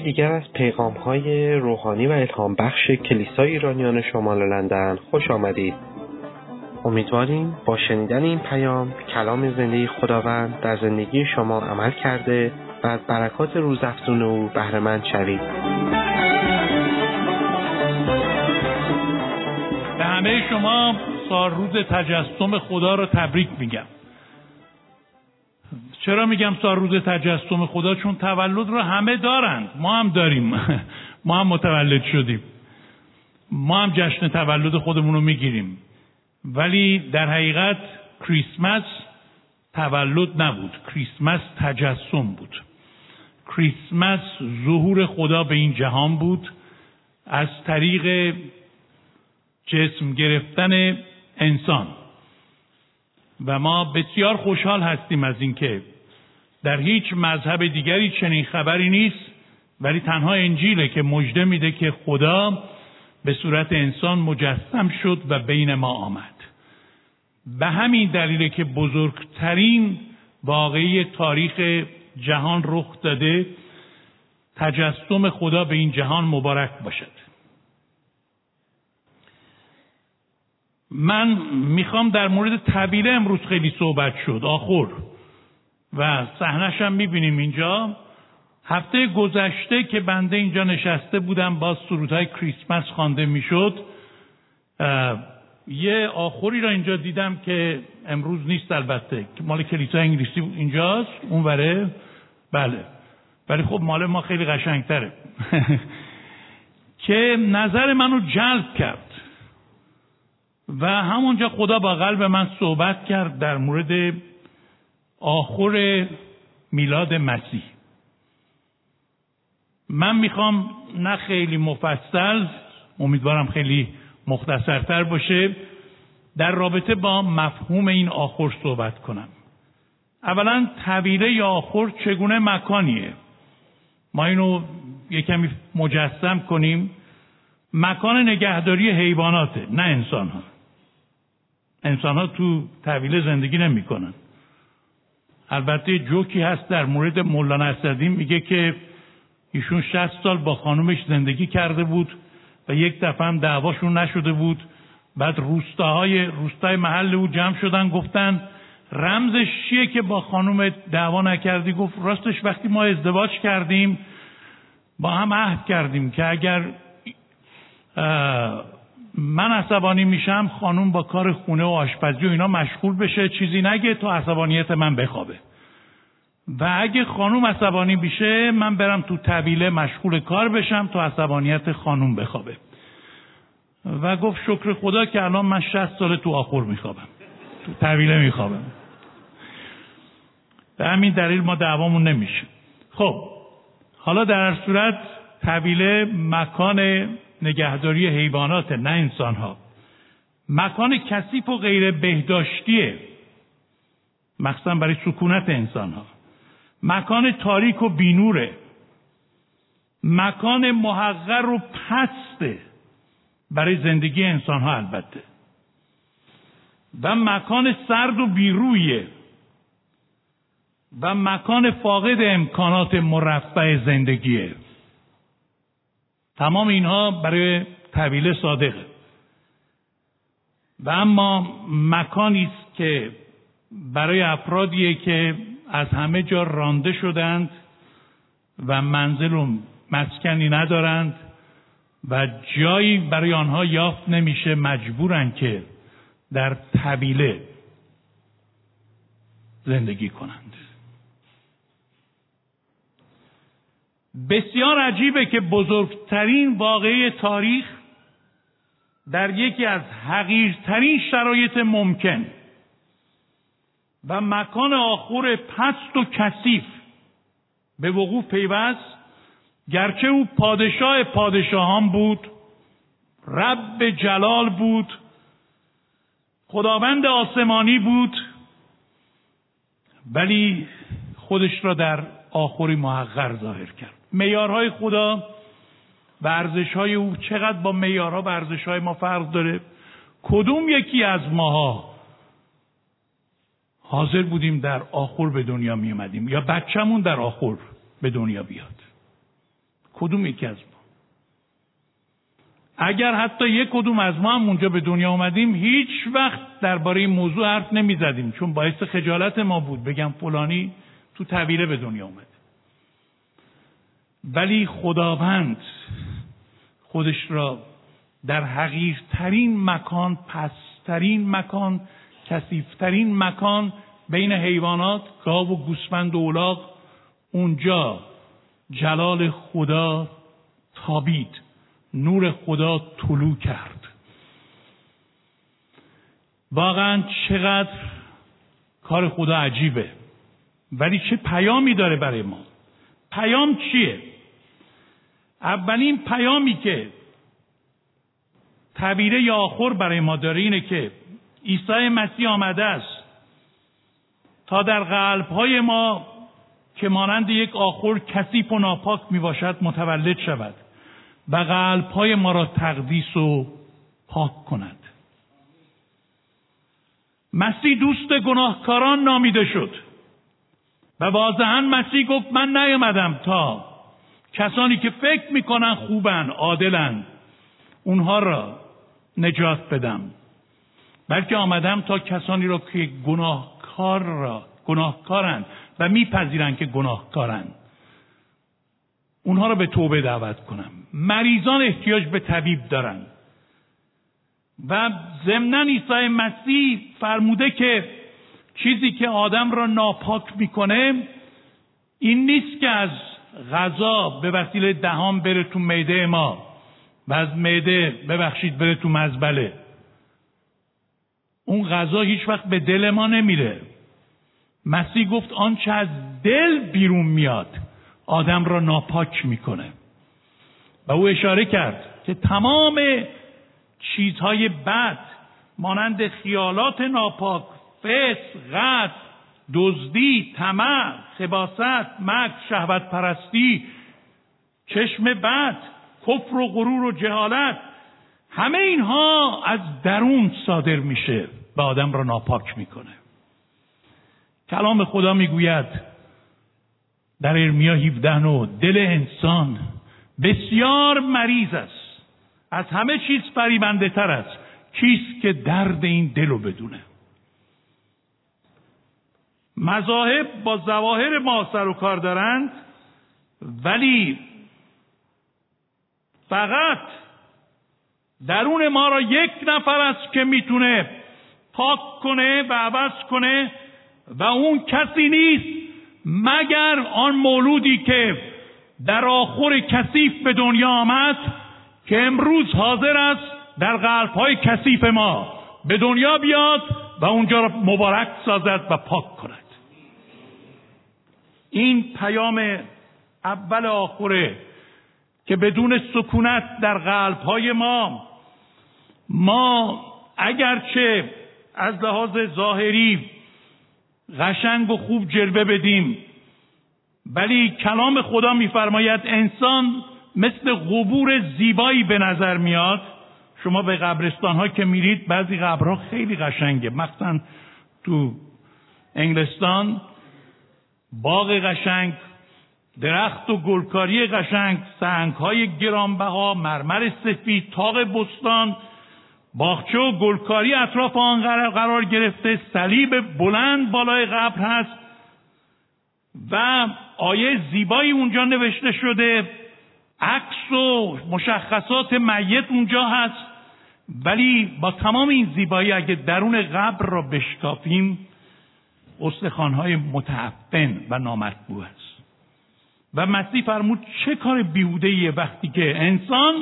یکی دیگر از پیغام های روحانی و الهام بخش کلیسای ایرانیان شمال لندن خوش آمدید. امیدواریم با شنیدن این پیام کلام زندگی خداوند در زندگی شما عمل کرده و از برکات روزافزون او بهرهمند شوید. به همه شما سال روز تجسم خدا رو تبریک میگم. چرا میگم سال روز تجسم خدا؟ چون تولد رو همه دارند. ما هم داریم. ما هم متولد شدیم. ما هم جشن تولد خودمون رو می‌گیریم. ولی در حقیقت کریسمس تولد نبود. کریسمس تجسم بود. کریسمس ظهور خدا به این جهان بود. از طریق جسم گرفتن انسان. و ما بسیار خوشحال هستیم از اینکه در هیچ مذهب دیگری چنین خبری نیست ولی تنها انجیله که مژده میده که خدا به صورت انسان مجسم شد و بین ما آمد. به همین دلیل که بزرگترین واقعی تاریخ جهان رخ داده تجسم خدا به این جهان مبارک باشد. من می‌خوام در مورد طبیله امروز خیلی صحبت شد آخر. و صحنش هم می‌بینیم اینجا. هفته گذشته که بنده اینجا نشسته بودم با سرودهای کریسمس خوانده می‌شد. یه آخری را اینجا دیدم که امروز نیست البته. مال کلیسا انگلیسی اینجاست اون وره. بله. ولی خب مال ما خیلی قشنگتره. که نظر منو جلب کرد. و همونجا خدا با قلب من صحبت کرد در مورد آخر میلاد مسیح. من می‌خوام نه خیلی مفصل امیدوارم خیلی مختصرتر باشه در رابطه با مفهوم این آخر صحبت کنم. اولا طویله یا آخر چگونه مکانیه؟ ما اینو یه کمی مجسم کنیم. مکان نگهداری حیواناته نه انسان ها انسان ها تو طویله زندگی نمی‌کنن. البته جوکی هست در مورد مولانا اسدین میگه که ایشون 60 سال با خانومش زندگی کرده بود و یک دفعه هم دعواشون نشده بود. بعد روستاهای روستای محل او جمع شدن گفتن رمزش چیه که با خانوم دعوا نکردی؟ گفت راستش وقتی ما ازدواج کردیم با هم عهد کردیم که اگر من عصبانی میشم خانوم با کار خونه و آشپزی و اینا مشغول بشه چیزی نگه تا عصبانیت من بخوابه. و اگه خانوم عصبانی بشه من برم تو طویله مشغول کار بشم تا عصبانیت خانوم بخوابه. و گفت شکر خدا که الان من شست ساله تو آخور میخوابم. تو طویله میخوابم. به همین دلیل ما دعوامون نمیشه. خب حالا در صورت طویله مکان نگهداری حیوانات نه انسان ها مکان کثیف و غیر بهداشتیه. مخصوصا برای سکونت انسان ها مکان تاریک و بینوره. مکان محقر و پسته. برای زندگی انسان ها البته. و مکان سرد و بیرویه. و مکان فاقد امکانات مرفع زندگیه. تمام اینها برای طویله صادقه و اما مکانی است که برای افرادیه که از همه جا رانده شدند و منزل و مسکنی ندارند و جایی برای آنها یافت نمیشه مجبورن که در طویله زندگی کنند. بسیار عجیبه که بزرگترین واقعه تاریخ در یکی از حقیرترین شرایط ممکن و مکان آخور پست و کثیف به وقوع پیوست گرچه او پادشاه پادشاهان بود رب جلال بود خداوند آسمانی بود ولی خودش را در آخری محقر ظاهر کرد. میارهای خدا و ارزشهای او چقدر با میارها و ارزشهای ما فرق داره؟ کدوم یکی از ماها؟ حاضر بودیم در آخر به دنیا می اومدیم یا بچهمون در آخر به دنیا بیاد؟ کدوم یکی از ما؟ اگر حتی یک کدوم از ما هم اونجا به دنیا اومدیم هیچ وقت درباره این موضوع حرف نمی زدیم چون باعث خجالت ما بود. بگم فلانی تو طویله به دنیا اومده ولی خداوند خودش را در حقیرترین مکان پسترین مکان کسیفترین مکان بین حیوانات گاو و گوسفند و اولاغ اونجا جلال خدا تابید نور خدا طلوع کرد. واقعا چقدر کار خدا عجیبه. ولی چه پیامی داره برای ما؟ پیام چیه؟ اولین پیامی که تعبیره یا آخر برای ما داره اینه که عیسی مسیح آمده است تا در قلبهای ما که مانند یک آخر کثیف و ناپاک می باشد متولد شود و قلبهای ما را تقدیس و پاک کند. مسیح دوست گناهکاران نامیده شد و واضحا مسیح گفت من نیامدم تا کسانی که فکر می‌کنن خوبن عادلن اونها را نجات بدم. بلکه آمدم تا کسانی را که گناهکار را گناهکارند و میپذیرند که گناهکارند. اونها را به توبه دعوت کنم. مریضان احتیاج به طبیب دارند. و ضمنا عیسی مسیح فرموده که چیزی که آدم را ناپاک می‌کنه این نیست که از غذا به وسیله دهان بره تو میده ما. و از معده ببخشید بره تو مزبله. اون غذا هیچ وقت به دل ما نمیره. مسیح گفت آنچه از دل بیرون میاد آدم را ناپاک می‌کنه. و او اشاره کرد که تمام چیزهای بد مانند خیالات ناپاک فسق قتل دزدی طمع خباست مکر شهوت پرستی چشم بد کفر و غرور و جهالت همه اینها از درون صادر میشه و آدم را ناپاک می‌کنه. کلام خدا می‌گوید در ارمیا 17 نو دل انسان بسیار مریض است. از همه چیز فریبنده تر است. کیست که درد این دل رو بدونه؟ مذاهب با ظواهر ما سر و کار دارند ولی فقط درون ما را یک نفر است که می‌تونه پاک کنه و عوض کنه و اون کسی نیست مگر آن مولودی که در آخر کثیف به دنیا آمد که امروز حاضر است در قلب های کثیف ما به دنیا بیاد و اونجا را مبارک سازد و پاک کند. این پیام اول آخره که بدون سکونت در قلب های ما ما اگرچه از لحاظ ظاهری قشنگ و خوب جلوه بدیم ولی کلام خدا میفرماید انسان مثل قبور زیبایی به نظر میاد. شما به قبرستان ها که میرید بعضی قبرها خیلی قشنگه. مخصوصا تو انگلستان باغ قشنگ درخت و گلکاری قشنگ سنگ های گرانبها مرمر سفید تاق بستان باغچه و گلکاری اطراف آن قرار گرفته صلیب بلند بالای قبر هست و آیه زیبایی اونجا نوشته شده عکس و مشخصات میت اونجا هست. ولی با تمام این زیبایی اگه درون قبر را بشکافیم استخوانهای متعفن و نامطبوع است. و مسیح فرمود چه کار بیهوده وقتی که انسان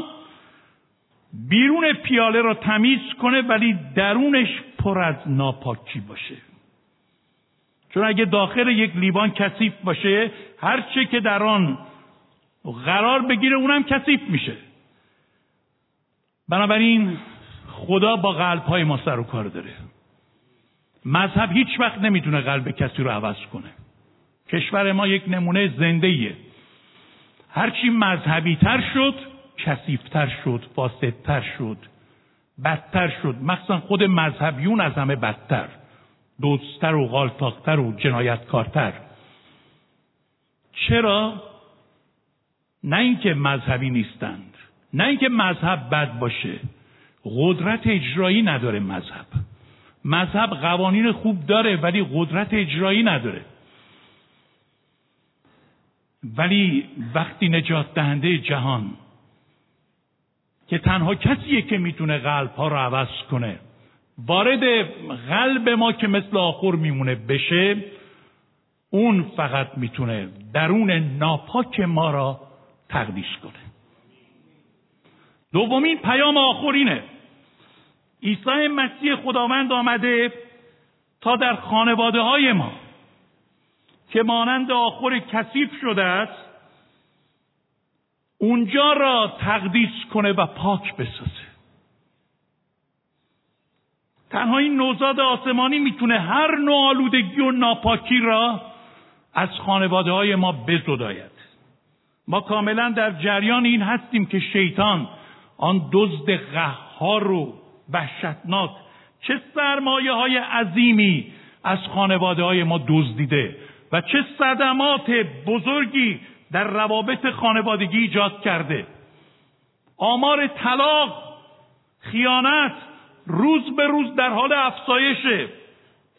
بیرون پیاله را تمیز کنه ولی درونش پر از ناپاکی باشه. چون اگه داخل یک لیوان کثیف باشه هر چه که در آن قرار بگیره اونم کثیف میشه. بنابراین خدا با قلب های ما سر و کار داره. مذهب هیچ وقت نمی‌تونه قلب کسی رو عوض کنه. کشور ما یک نمونه زنده ایه هرچی مذهبی تر شد کسیفتر شد فاسدتر شد بدتر شد. مخصوصا خود مذهبیون از همه بدتر. دوستتر و غالتاختر و جنایتکارتر. چرا؟ نه اینکه مذهبی نیستند. نه اینکه مذهب بد باشه. قدرت اجرایی نداره مذهب. مذهب قوانین خوب داره ولی قدرت اجرایی نداره. ولی وقتی نجات دهنده جهان که تنها کسیه که می‌تونه قلب ها رو عوض کنه وارد قلب ما که مثل آخر میمونه بشه اون فقط می‌تونه درون ناپاک ما را تقدیس کنه. دومین پیام آخرینه. عیسی مسیح خداوند آمده تا در خانواده های ما که مانند آخر کثیف شده است اونجا را تقدیس کنه و پاک بسازه. تنها این نوزاد آسمانی می‌تونه هر نوع آلودگی و ناپاکی را از خانواده های ما بزداید. ما کاملا در جریان این هستیم که شیطان آن دزد قهار و وحشتناک. چه سرمایه های عظیمی از خانواده های ما دزدیده و چه صدمات بزرگی در روابط خانوادگی ایجاد کرده. آمار طلاق خیانت روز به روز در حال افزایشه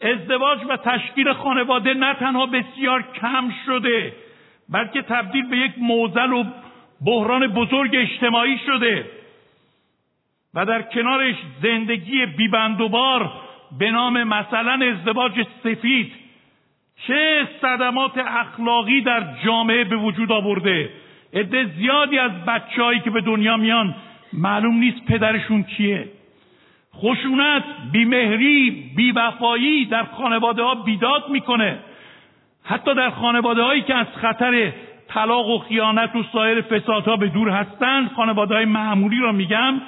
ازدواج و تشکیل خانواده نه تنها بسیار کم شده بلکه تبدیل به یک موزل و بحران بزرگ اجتماعی شده. و در کنارش زندگی بیبندوبار به نام مثلا ازدواج سفید. چه صدمات اخلاقی در جامعه به وجود آورده. عده زیادی از بچههایی که به دنیا میان معلوم نیست پدرشون کیه. خشونت بیمهری بیوفایی در خانواده ها بیداد می‌کنه. حتی در خانواده هایی که از خطر طلاق و خیانت و سایر فسادها به دور هستند خانواده های معمولی را میگم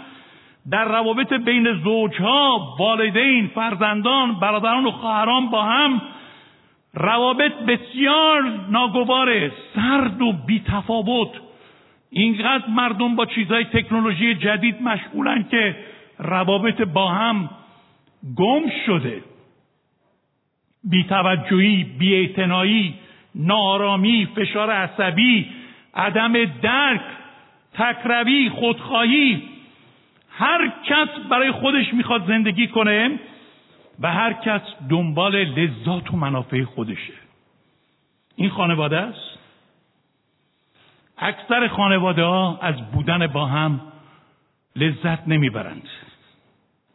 در روابط بین زوجها والدین فرزندان برادران و خواهران با هم روابط بسیار ناگواره سرد و بیتفاوت. اینقدر مردم با چیزهای تکنولوژی جدید مشغولن که روابط با هم گم شده. بیتوجهی بیاعتنایی نارامی فشار عصبی عدم درک تکروی خودخواهی هر کس برای خودش می‌خواد زندگی کنه و هر کس دنبال لذات و منافع خودشه. این خانواده است؟ اکثر خانواده ها از بودن با هم لذت نمی‌برند.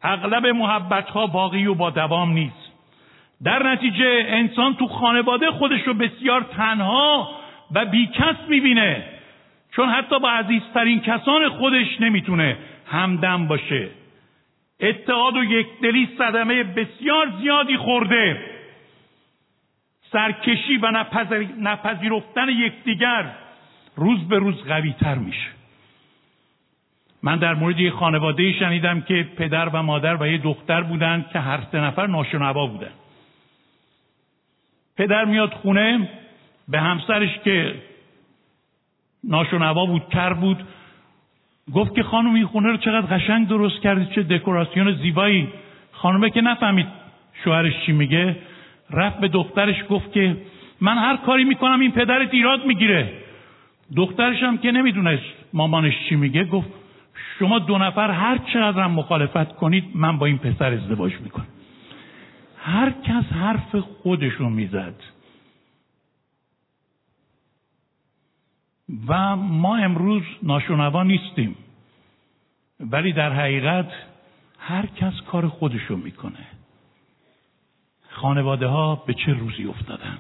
اغلب محبت ها باقی و با دوام نیست. در نتیجه انسان تو خانواده خودش رو بسیار تنها و بیکس می‌بینه. چون حتی با عزیزترین کسان خودش نمی‌تونه همدم باشه. اتحاد و یکدلی صدمه بسیار زیادی خورده. سرکشی و نپذیرفتن یکدیگر روز به روز قوی تر میشه. من در مورد یه خانواده شنیدم که پدر و مادر و یه دختر بودن که هر سه نفر ناشنوا بودن. پدر میاد خونه به همسرش که ناشنوا بود کر بود گفت که خانم این خونه رو چقدر قشنگ درست کردی چه دکوراسیون زیبایی. خانمه که نفهمید شوهرش چی میگه رفت به دخترش گفت که من هر کاری می‌کنم این پدرت ایراد می‌گیره. دخترش هم که نمی‌دونست مامانش چی میگه گفت شما دو نفر هر چقدر هم مخالفت کنید من با این پسر ازدواج می‌کنم. هر کس حرف خودشو می‌زد. و ما امروز ناشنوا نیستیم. ولی در حقیقت هر کس کار خودشو می‌کنه. خانواده ها به چه روزی افتادند؟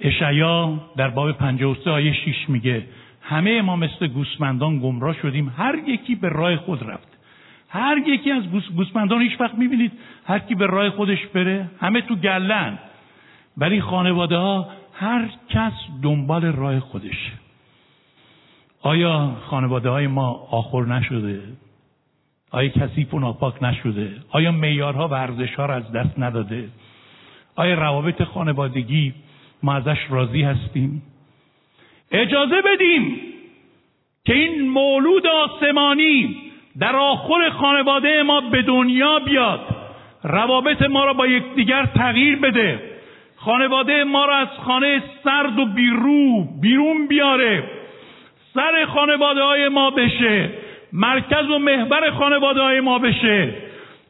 اشعیا در باب 53 آیه 6 میگه همه ما مثل گوسمندان گمراه شدیم. هر یکی به راه خود رفت. هر یکی از گوسمندان هیچ وقت می‌بینید هر کی به راه خودش بره همه تو گلن. ولی خانواده ها هر کس دنبال راه خودشه آیا خانواده های ما آخر نشده؟ آیا کسی ناپاک نشده؟ آیا میارها و ارزشها را از دست نداده؟ آیا روابط خانوادگی ما ازش راضی هستیم؟ اجازه بدیم که این مولود آسمانی در آخر خانواده ما به دنیا بیاد روابط ما را با یکدیگر تغییر بده. خانواده ما را از خانه سرد و بیرو بیرون بیاره. سر خانواده های ما بشه. مرکز و محور خانواده های ما بشه.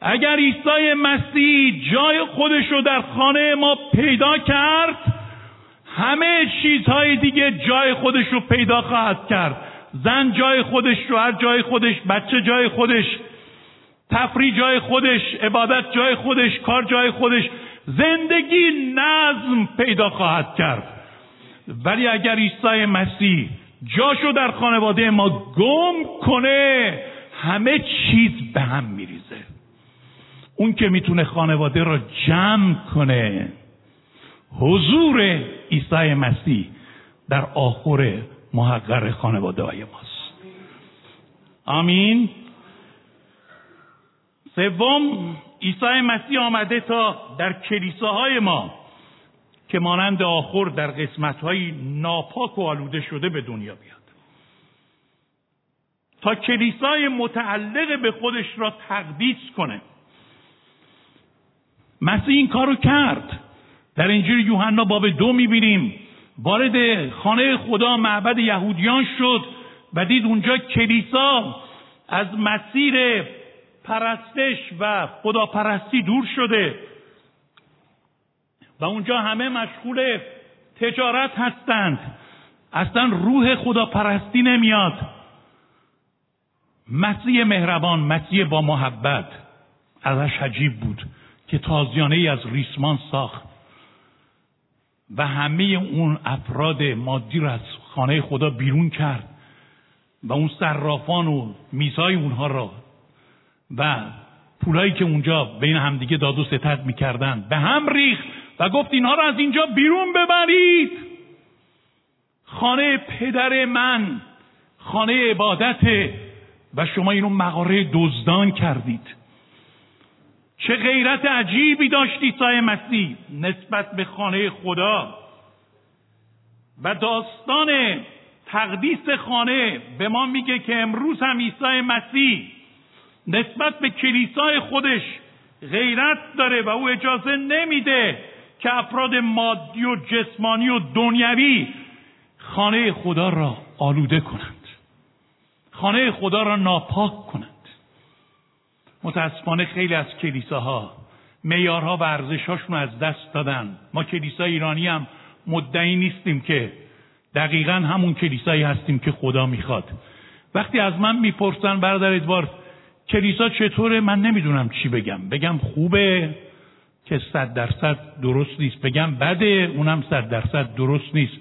اگر عیسی مسیح جای خودش رو در خانه ما پیدا کرد همه چیزهای دیگه جای خودش رو پیدا خواهد کرد. زن جای خودش شوهر جای خودش بچه جای خودش تفریح جای خودش عبادت جای خودش کار جای خودش. زندگی نظم پیدا خواهد کرد. ولی اگر عیسی مسیح جاشو در خانواده ما گم کنه همه چیز به هم میریزه. اون که می‌تونه خانواده را جمع کنه. حضور عیسی مسیح در آخر محقر خانواده های ماست. آمین. سوم عیسی مسیح آمده تا در کلیساهای ما که مانند آخر در قسمتهایی ناپاک و آلوده شده به دنیا بیاد. تا کلیسای متعلق به خودش را تقدیس کنه. مسیح این کارو کرد. در انجیل یوحنا باب دو می‌بینیم. وارد خانه خدا معبد یهودیان شد. و دید اونجا کلیسا از مسیر پرستش و خداپرستی دور شده. و اونجا همه مشغول تجارت هستند. اصلا روح خداپرستی نمیاد. مسیح مهربان مسیح با محبت ازش عجیب بود که تازیانه ای از ریسمان ساخت. و همه اون افراد مادی رو از خانه خدا بیرون کرد. و اون صرافان و میزای اونها را و پولایی که اونجا بین همدیگه داد و ستد می‌کردن به هم ریخت و گفت اینها را از اینجا بیرون ببرید. خانه پدر من خانه عبادت و شما اینو مقاره دزدان کردید. چه غیرت عجیبی داشت عیسی مسیح نسبت به خانه خدا و داستان تقدیس خانه به ما میگه که امروز هم عیسی مسیح نسبت به کلیسای خودش غیرت داره و او اجازه نمیده که افراد مادی و جسمانی و دنیوی خانه خدا را آلوده کنند. خانه خدا را ناپاک کنند. متاسفانه خیلی از کلیساها میارها و ارزشهاشون از دست دادن. ما کلیسا ایرانی هم مدعی نیستیم که دقیقا همون کلیسایی هستیم که خدا می‌خواد. وقتی از من می‌پرسن برادر ادوارد کلیسا چطوره؟ من نمی‌دونم چی بگم. بگم خوبه که صد درصد درست نیست. بگم بده اونم صد درصد درست نیست.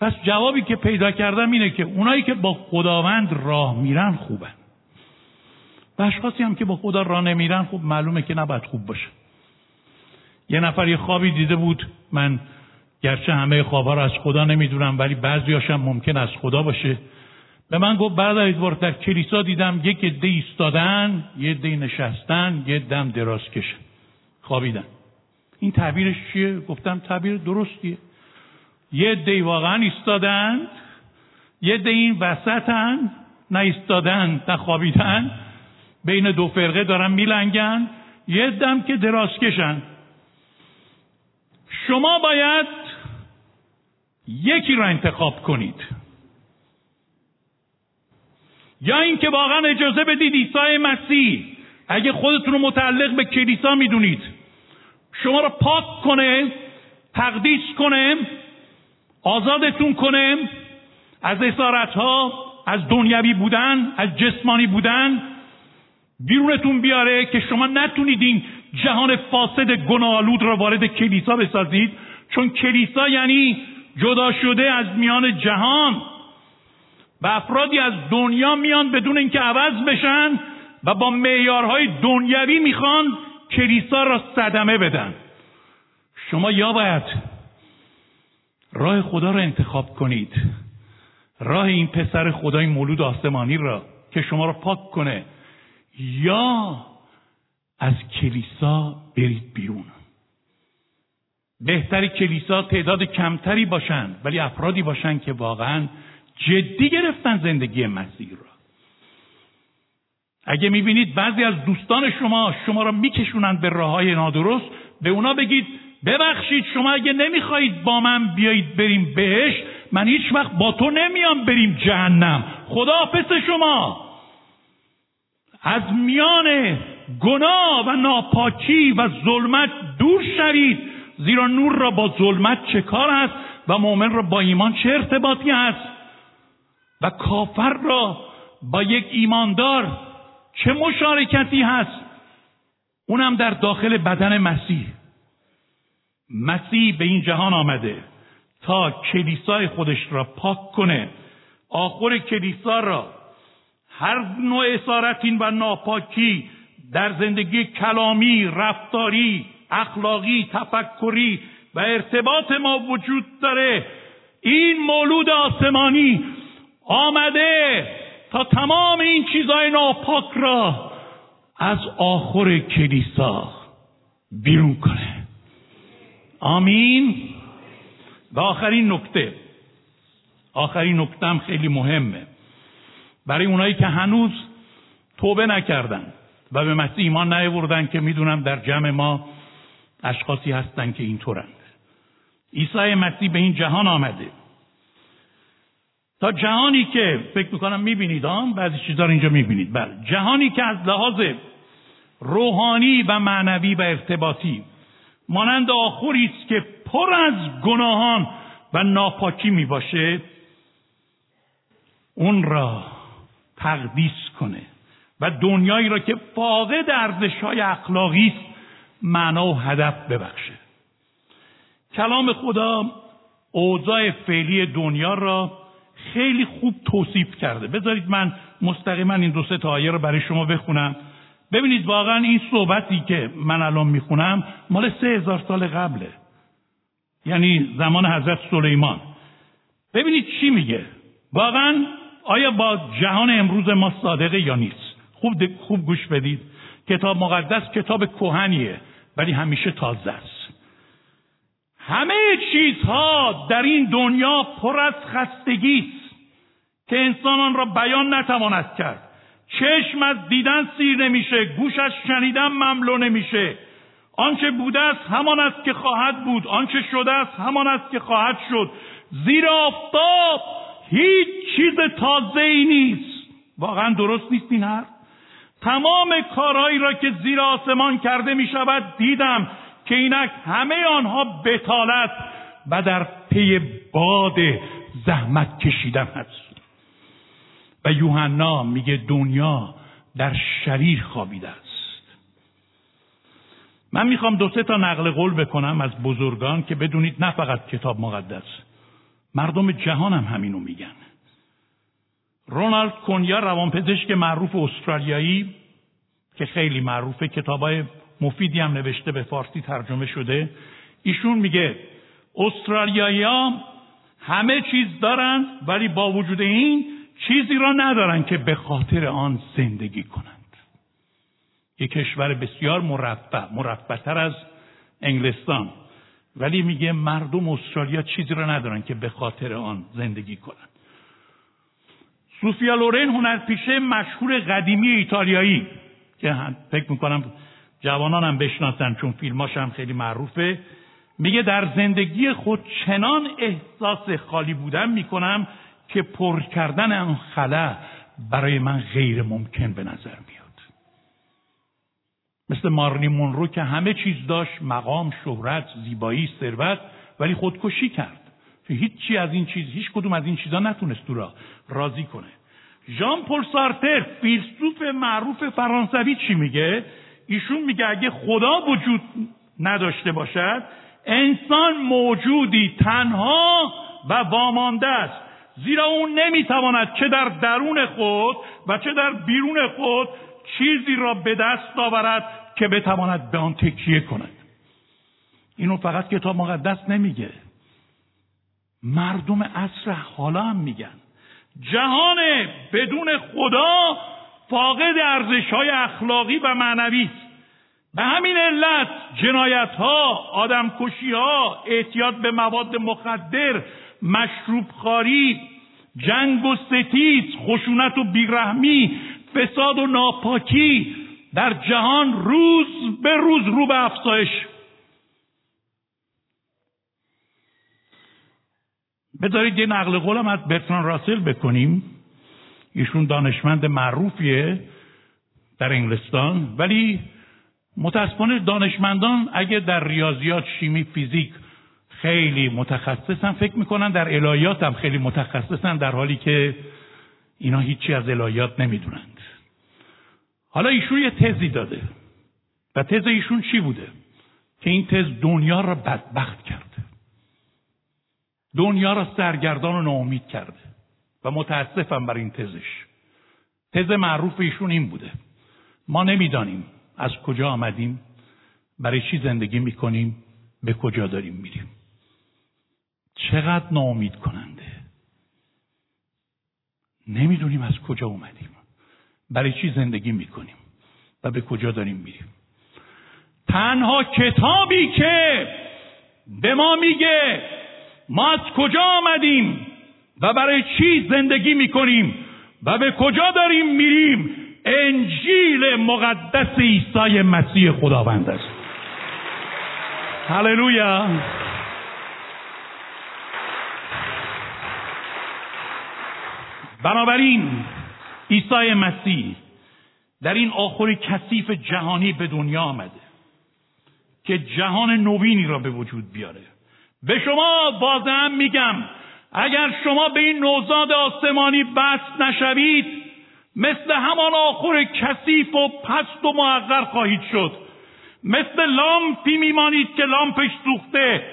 پس جوابی که پیدا کردم اینه که اونایی که با خداوند راه میرن خوبن. و اشخاصی هم که با خدا راه نمیرن خب معلومه که نباید خوب باشه. یه نفر یه خوابی دیده بود. من گرچه همه خوابها رو از خدا نمی‌دونم ولی بعضیاشم ممکن از خدا باشه. به من گفت برادر ادوارد در کلیسا دیدم یک عده ایستادن یه عده نشستن یه دم دراز کشن. خوابیدن. این تعبیرش چیه؟ گفتم تعبیر درستیه. یه عده واقعا ایستادن یه عده این وسطن نه ایستادن نه خوابیدن. بین دو فرقه دارن میلنگن. یه دم که دراز کشن. شما باید یکی را انتخاب کنید. یا اینکه واقعا اجازه بدید عیسی مسیح. اگه خودتون رو متعلق به کلیسا می‌دونید. شما رو پاک کنه تقدیس کنه آزادتون کنه. از اسارت ها از دنیوی بودن از جسمانی بودن. بیرونتون بیاره که شما نتونید این جهان فاسد گناهالود را وارد کلیسا بسازید. چون کلیسا یعنی جدا شده از میان جهان. و افرادی از دنیا میان بدون اینکه عوض بشن و با معیارهای دنیوی می‌خوان کلیسا را صدمه بدن. شما یا باید راه خدا را انتخاب کنید. راه این پسر خدای مولود آسمانی را که شما را پاک کنه. یا از کلیسا برید بیرون. بهتری کلیسا تعداد کمتری باشند ولی افرادی باشند که واقعا جدی گرفتن زندگی مسیح را. اگه می‌بینید بعضی از دوستان شما شما را میکشونند به راه های نادرست به اونا بگید ببخشید شما اگه نمی‌خواهید با من بیایید بریم بهش من هیچ وقت با تو نمیام بریم جهنم. خدا شما! از میان گناه و ناپاکی و ظلمت دور شوید. زیرا نور را با ظلمت چه کار است و مؤمن را با ایمان چه ارتباطی است؟ و کافر را با یک ایماندار چه مشارکتی هست؟ اونم در داخل بدن مسیح. مسیح به این جهان آمده تا کلیسای خودش را پاک کنه. آخر کلیسا را هر نوع اسارتین و ناپاکی در زندگی کلامی، رفتاری، اخلاقی، تفکری و ارتباط ما وجود داره. این مولود آسمانی آمده تا تمام این چیزهای ناپاک را از آخر کلیسا بیرون کنه. آمین. و آخرین نکته. آخرین نکته هم خیلی مهمه. برای اونایی که هنوز توبه نکردن و به مسیح ایمان نیاوردن که می‌دونم در جمع ما اشخاصی هستن که اینطورند. عیسی مسیح به این جهان آمده. تا جهانی که فکر می‌کنم می‌بینید آن بعضی چیزا رو اینجا می‌بینید. بله جهانی که از لحاظ روحانی و معنوی و ارتباطی مانند آخری است که پر از گناهان و ناپاکی می‌باشه اون را تقدیس کنه و دنیایی را که فاقد ارزش های اخلاقی است معنا و هدف ببخشه. کلام خدا اوضاع فعلی دنیا را خیلی خوب توصیف کرده. بذارید من مستقیما این دو سه آیه رو برای شما بخونم. ببینید واقعا این صحبتی که من الان می‌خونم مال سه هزار سال قبله. یعنی زمان حضرت سلیمان. ببینید چی میگه؟ واقعا آیا با جهان امروز ما صادقه یا نیست؟ خوب, خوب گوش بدید. کتاب مقدس کتاب کوهنیه ولی همیشه تازه است. همه چیزها در این دنیا پر از خستگی است که انسانان را بیان نتواند کرد. چشم از دیدن سیر نمیشه گوش از شنیدن مملو نمیشه. آنچه بوده است همان است که خواهد بود آنچه شده است همان است که خواهد شد. زیر آفتاب هیچ چیز تازه ای نیست. واقعا درست نیست این حرف. تمام کارهایی را که زیر آسمان کرده می شود دیدم. که اینک همه آنها بتالت و در پی باد زحمت کشیدن هست. و یوحنا میگه دنیا در شریر خوابیده است. من می‌خوام دو سه تا نقل قول بکنم از بزرگان که بدونید نه فقط کتاب مقدس مردم جهان هم همینو میگن. رونالد کنیا روانپزشک معروف استرالیایی که خیلی معروفه کتابای مفیدی هم نوشته به فارسی ترجمه شده. ایشون میگه استرالیایی همه چیز دارن ولی با وجود این چیزی را ندارن که به خاطر آن زندگی کنند. یک کشور بسیار مرفع مرفعتر از انگلستان. ولی میگه مردم استرالیا چیزی را ندارن که به خاطر آن زندگی کنند. سوفیا لورن هنرپیشه مشهور قدیمی ایتالیایی که فکر می‌کنم جوانان هم بشناسن چون فیلماش هم خیلی معروفه. میگه در زندگی خود چنان احساس خالی بودن می‌کنم که پر کردن آن خلا برای من غیر ممکن به نظر میاد. مثل مارنی مونرو که همه چیز داشت مقام شهرت زیبایی ثروت ولی خودکشی کرد. هیچی از این چیز هیچ کدوم از این چیزا نتونست تو را راضی کنه. ژان پل سارتر فیلسوف معروف فرانسوی چی میگه؟ ایشون میگه اگه خدا وجود نداشته باشد انسان موجودی تنها و وامانده است. زیرا اون نمی‌تواند چه در درون خود و چه در بیرون خود چیزی را به دست آورد که بتواند به آن تکیه کند. اینو فقط کتاب مقدس نمیگه. مردم عصر حالا هم میگن. جهان بدون خدا فاقد ارزش های اخلاقی و معنوی. است به همین علت جنایت ها آدم کشی ها اعتیاد به مواد مخدر مشروب خاری جنگ و ستیز خشونت و بیرحمی فساد و ناپاکی در جهان روز به روز رو به افزایش. بذارید یه نقل قولم از برتران راسل بکنیم. ایشون دانشمند معروفیه در انگلستان ولی متاسفانه دانشمندان اگه در ریاضیات شیمی فیزیک خیلی متخصصن فکر می‌کنن در الهیات هم خیلی متخصصن در حالی که اینا هیچی از الهیات نمی‌دونند. حالا ایشون یه تزی داده و تز ایشون چی بوده؟ که این تز دنیا را بدبخت کرده. دنیا را سرگردان و ناامید کرده. و متاسفم بر این تزش. تز معروف ایشون این بوده. ما نمی‌دانیم از کجا آمدیم برای چی زندگی می‌کنیم به کجا داریم میریم. چقدر ناامید کننده. نمی‌دونیم از کجا اومدیم. برای چی زندگی می‌کنیم و به کجا داریم میریم. تنها کتابی که به ما میگه ما از کجا آمدیم؟ و برای چی زندگی می‌کنیم و به کجا داریم میریم؟ انجیل مقدس عیسی مسیح خداوند است. هللویا. بنابراین عیسی مسیح در این آخر کثیف جهانی به دنیا آمده که جهان نوینی را به وجود بیاره. به شما واضحا میگم اگر شما به این نوزاد آسمانی بست نشوید مثل همان آخر کثیف و پست و معقر خواهید شد. مثل لامپی میمانید که لامپش سوخته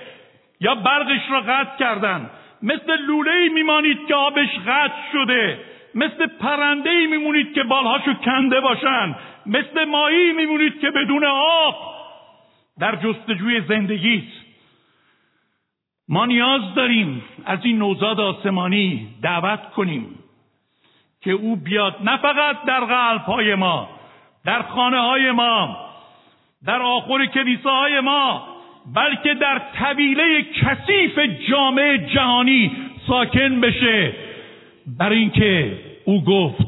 یا برقش را قطع کردن. مثل لوله میمانید که آبش قطع شده. مثل پرنده میمونید که بالهاشو کنده باشن. مثل ماهی میمونید که بدون آب در جستجوی زندگیت ما نیاز داریم از این نوزاد آسمانی دعوت کنیم که او بیاد نه فقط در قلب های ما در خانه های ما در آخر کلیساهای ما بلکه در طویله کثیف جامعه جهانی ساکن بشه. برای اینکه او گفت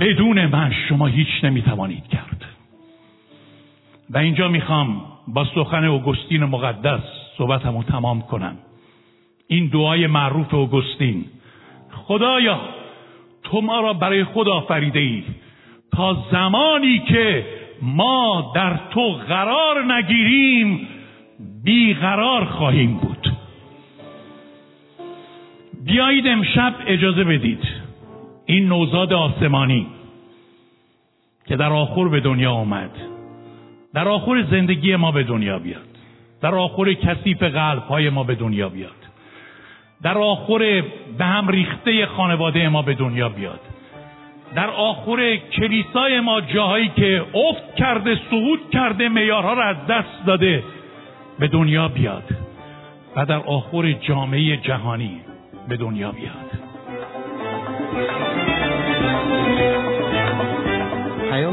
بدون من شما هیچ نمی‌توانید کرد. و اینجا می‌خوام با سخن اوگوستین مقدس صحبتمو تمام کنم این دعای معروف اوگوستین. خدایا تو ما را برای خود آفریده ای. تا زمانی که ما در تو قرار نگیریم بیقرار خواهیم بود. بیایید امشب اجازه بدید. این نوزاد آسمانی که در آخر به دنیا آمد در آخر زندگی ما به دنیا بیاد. در آخر کثیف قلب های ما به دنیا بیاد. در آخر به هم ریخته خانواده ما به دنیا بیاد. در آخر کلیسای ما جاهایی که افت کرده سقوط کرده میارها را از دست داده به دنیا بیاد. و در آخر جامعه جهانی به دنیا بیاد.